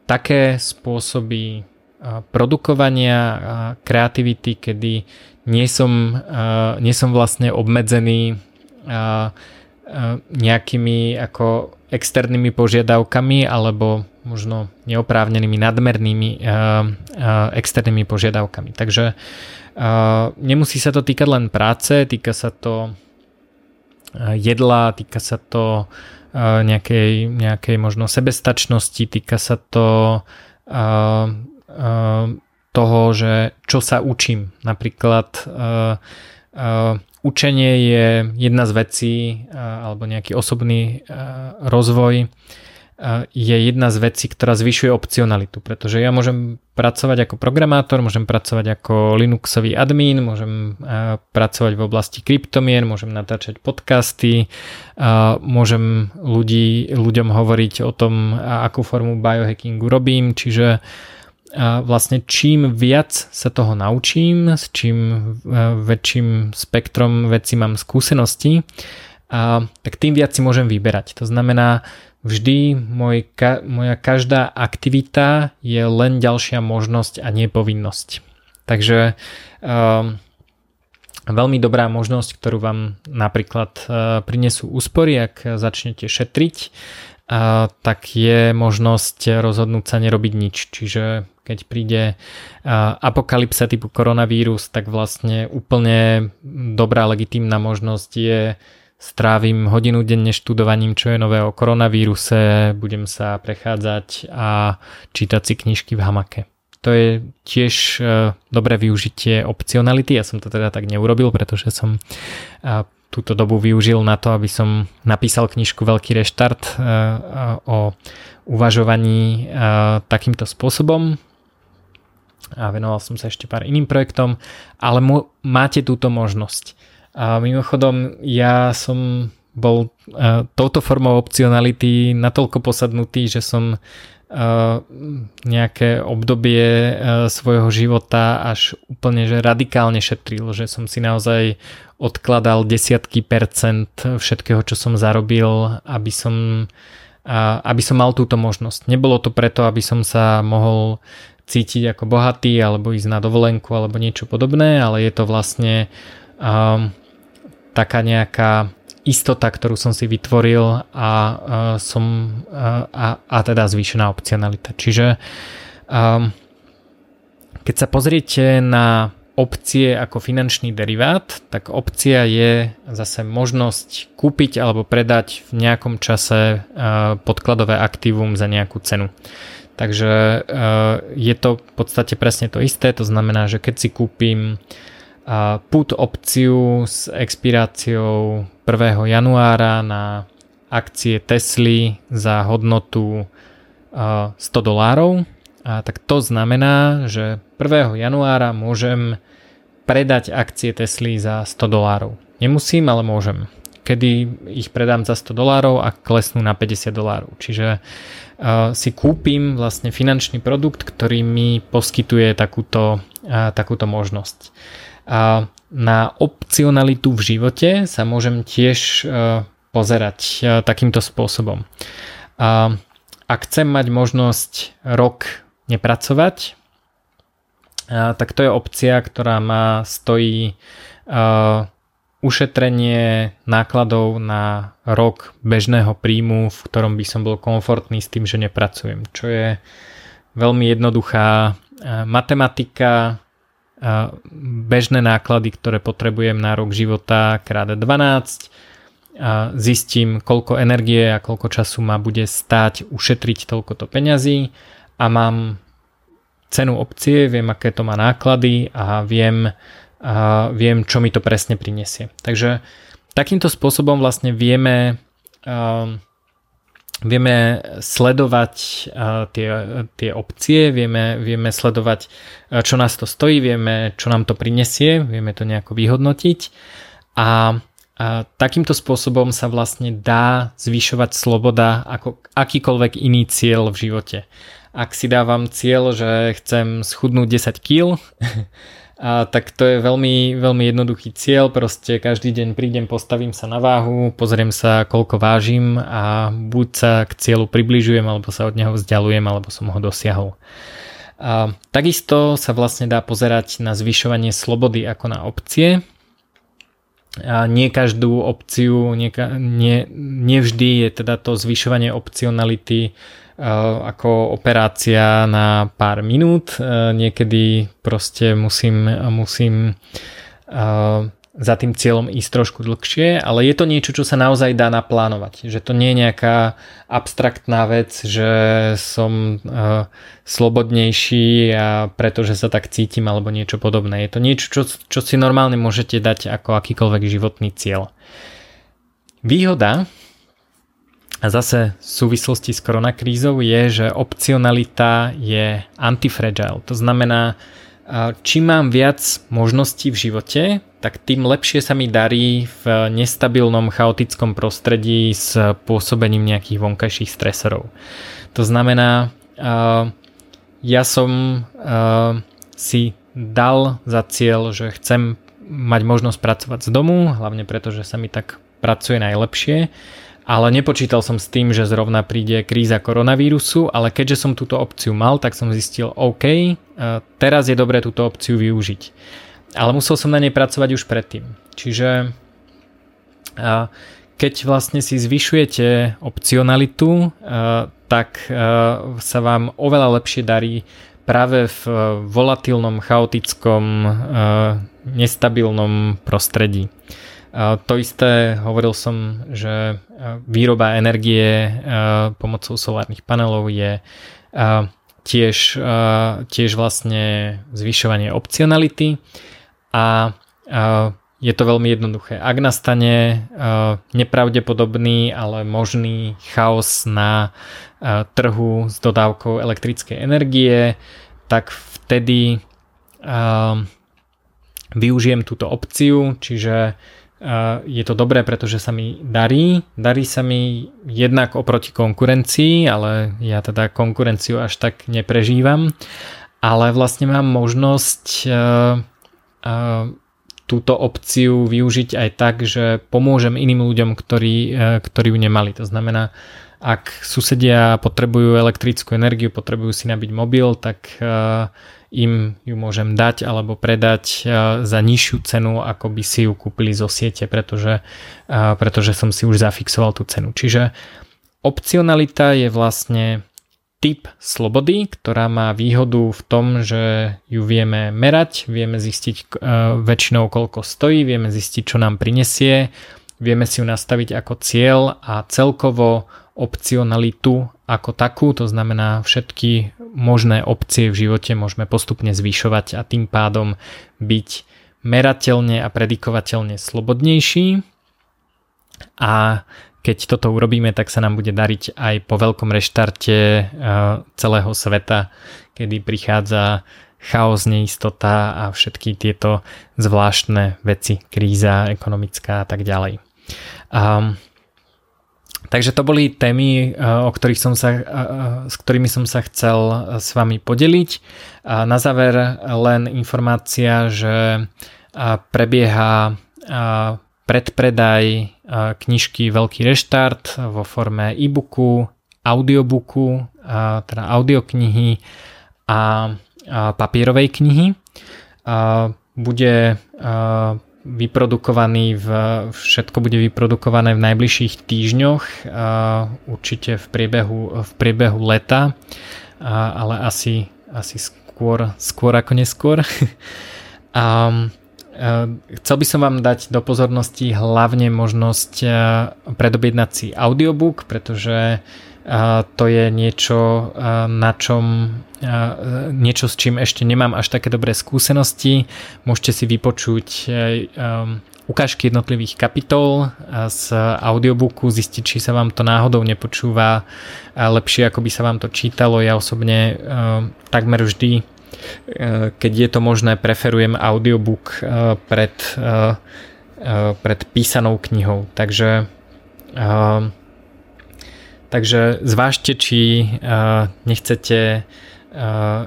také spôsoby produkovania a kreativity, kedy nie som, nie som vlastne obmedzený nejakými ako externými požiadavkami alebo možno neoprávnenými nadmernými uh, uh, externými požiadavkami. Takže uh, nemusí sa to týkať len práce, týka sa to jedla, týka sa to nejakej, nejakej možno sebestačnosti, týka sa to toho, že čo sa učím. Napríklad učenie je jedna z vecí, alebo nejaký osobný rozvoj je jedna z vecí, ktorá zvyšuje opcionalitu, pretože ja môžem pracovať ako programátor, môžem pracovať ako Linuxový admin, môžem pracovať v oblasti kryptomien, môžem natáčať podcasty, môžem ľudí, ľuďom hovoriť o tom, akú formu biohackingu robím, čiže vlastne čím viac sa toho naučím, s čím e, väčším spektrom veci mám skúsenosti, tak tým viac si môžem vyberať. To znamená, vždy môj, moja každá aktivita je len ďalšia možnosť a nie povinnosť. Takže um, veľmi dobrá možnosť, ktorú vám napríklad uh, prinesú úspory, ak začnete šetriť, uh, tak je možnosť rozhodnúť sa nerobiť nič. Čiže keď príde apokalypsa typu koronavírus, tak vlastne úplne dobrá legitímna možnosť je strávim hodinu denne študovaním, čo je nové o koronavíruse, budem sa prechádzať a čítať si knižky v hamake. To je tiež e, dobré využitie opcionality, ja som to teda tak neurobil, pretože som túto dobu využil na to, aby som napísal knižku Veľký reštart o uvažovaní takýmto spôsobom a venoval som sa ešte pár iným projektom, ale mu, máte túto možnosť. A mimochodom, ja som bol uh, touto formou opcionality natoľko posadnutý, že som uh, nejaké obdobie uh, svojho života až úplne že radikálne šetril, že som si naozaj odkladal desiatky percent všetkého, čo som zarobil, aby som, aby som mal túto možnosť. Nebolo to preto, aby som sa mohol cítiť ako bohatý alebo ísť na dovolenku alebo niečo podobné, ale je to vlastne um, taká nejaká istota, ktorú som si vytvoril a, uh, som, uh, a, a teda zvýšená opcionalita. Čiže um, keď sa pozriete na opcie ako finančný derivát, tak opcia je zase možnosť kúpiť alebo predať v nejakom čase uh, podkladové aktívum za nejakú cenu. Takže uh, je to v podstate presne to isté, to znamená, že keď si kúpim uh, put opciu s expiráciou 1. januára na akcie Tesly za hodnotu uh, 100 dolárov, a tak to znamená, že 1. januára môžem predať akcie Tesly za 100 dolárov. Nemusím, ale môžem. Kedy ich predám za 100 dolárov a klesnú na 50 dolárov. Čiže si kúpim vlastne finančný produkt, ktorý mi poskytuje takúto, takúto možnosť. Na opcionalitu v živote sa môžem tiež pozerať takýmto spôsobom. Ak chcem mať možnosť rok nepracovať, tak to je opcia, ktorá ma stojí ušetrenie nákladov na rok bežného príjmu, v ktorom by som bol komfortný s tým, že nepracujem. Čo je veľmi jednoduchá matematika, bežné náklady, ktoré potrebujem na rok života krát 12, a zistím, koľko energie a koľko času ma bude stáť ušetriť toľkoto peňazí a mám cenu opcie, viem, aké to má náklady a viem, a viem, čo mi to presne prinesie. Takže takýmto spôsobom vlastne vieme uh, vieme sledovať tie, tie opcie, vieme, vieme sledovať, čo nás to stojí, vieme, čo nám to prinesie, vieme to nejako vyhodnotiť a a takýmto spôsobom sa vlastne dá zvyšovať sloboda ako akýkoľvek iný cieľ v živote. Ak si dávam cieľ, že chcem schudnúť 10 kg, A tak to je veľmi, veľmi jednoduchý cieľ, proste každý deň prídem, postavím sa na váhu, pozriem sa koľko vážim a buď sa k cieľu približujem, alebo sa od neho vzdialujem, alebo som ho dosiahol. A takisto sa vlastne dá pozerať na zvyšovanie slobody ako na opcie. A nie každú opciu, nie, nie, nevždy je teda to zvyšovanie opcionality Eh, ako operácia na pár minút. Eh, niekedy proste musím, musím eh, za tým cieľom ísť trošku dlhšie, ale je to niečo, čo sa naozaj dá naplánovať. Že to nie je nejaká abstraktná vec, že som slobodnejší a pretože sa tak cítim alebo niečo podobné. Je to niečo, čo, čo si normálne môžete dať ako akýkoľvek životný cieľ. Výhoda a zase v súvislosti s koronakrízou je, že opcionalita je antifragile. To znamená, čím mám viac možností v živote, tak tým lepšie sa mi darí v nestabilnom, chaotickom prostredí s pôsobením nejakých vonkajších stresorov. To znamená, ja som si dal za cieľ, že chcem mať možnosť pracovať z domu, hlavne preto, že sa mi tak pracuje najlepšie ale nepočítal som s tým, že zrovna príde kríza koronavírusu, ale keďže som túto opciu mal, tak som zistil, OK, teraz je dobré túto opciu využiť. Ale musel som na nej pracovať už predtým. Čiže e, keď vlastne si zvyšujete opcionalitu, e, tak sa vám oveľa lepšie darí práve v volatilnom, chaotickom, nestabilnom prostredí. To isté hovoril som, že výroba energie pomocou solárnych panelov je tiež, tiež vlastne zvyšovanie opcionality a je to veľmi jednoduché. Ak nastane nepravdepodobný, ale možný chaos na trhu s dodávkou elektrickej energie, tak vtedy využijem túto opciu, čiže je to dobré, pretože sa mi darí. Darí sa mi jednak oproti konkurencii, ale ja teda konkurenciu až tak neprežívam. Ale vlastne mám možnosť túto opciu využiť aj tak, že pomôžem iným ľuďom, ktorí, ktorí ju nemali. To znamená, ak susedia potrebujú elektrickú energiu, potrebujú si nabiť mobil, tak im ju môžem dať alebo predať za nižšiu cenu, ako by si ju kúpili zo siete, pretože, pretože som si už zafixoval tú cenu. Čiže opcionalita je vlastne typ slobody, ktorá má výhodu v tom, že ju vieme merať, vieme zistiť väčšinou koľko stojí, vieme zistiť čo nám prinesie, vieme si ju nastaviť ako cieľ a celkovo opcionalitu ako takú, to znamená všetky možné opcie v živote môžeme postupne zvyšovať a tým pádom byť merateľne a predikovateľne slobodnejší. A keď toto urobíme, tak sa nám bude dariť aj po veľkom reštarte eh, celého sveta, kedy prichádza chaos, neistota a všetky tieto zvláštne veci, kríza ekonomická a tak ďalej. Um, Takže to boli témy, eh, o ktorých som sa, eh, s ktorými som sa chcel s vami podeliť. A na záver len informácia, že prebieha predpredaj knižky Veľký reštart vo forme e-booku, audiobooku, teda audioknihy a papierovej knihy. Bude vyprodukovaný v, všetko bude vyprodukované v najbližších týždňoch, určite v priebehu, v priebehu leta, ale asi, asi skôr, skôr ako neskôr. A, chcel by som vám dať do pozornosti hlavne možnosť predobjednať si audiobook, pretože to je niečo, na čom niečo s čím ešte nemám až také dobré skúsenosti. Môžete si vypočuť um, ukážky jednotlivých kapitol z audiobooku, zistiť, či sa vám to náhodou nepočúva lepšie, ako by sa vám to čítalo. Ja osobne um, takmer vždy, keď je to možné, preferujem audiobook uh, pred, uh, pred písanou knihou. Takže Takže zvážte, či nechcete,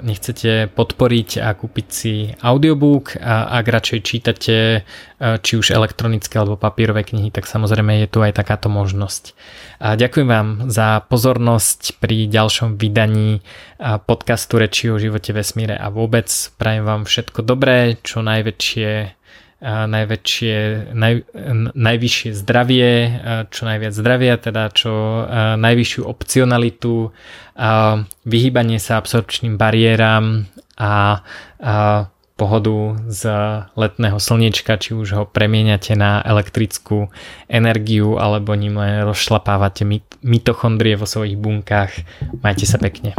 nechcete podporiť a kúpiť si audiobook a ak radšej čítate uh, či už elektronické alebo papierové knihy, tak samozrejme je tu aj takáto možnosť. A ďakujem vám za pozornosť pri ďalšom vydaní podcastu Reči o živote, vesmíre a vôbec. Prajem vám všetko dobré, čo najväčšie najväčšie, naj, najvyššie zdravie, čo najviac zdravia, teda čo najvyššiu opcionalitu, vyhýbanie sa absorpčným bariéram a, a pohodu z letného slniečka, či už ho premieňate na elektrickú energiu alebo ním len rozšlapávate mitochondrie vo svojich bunkách. Majte sa pekne.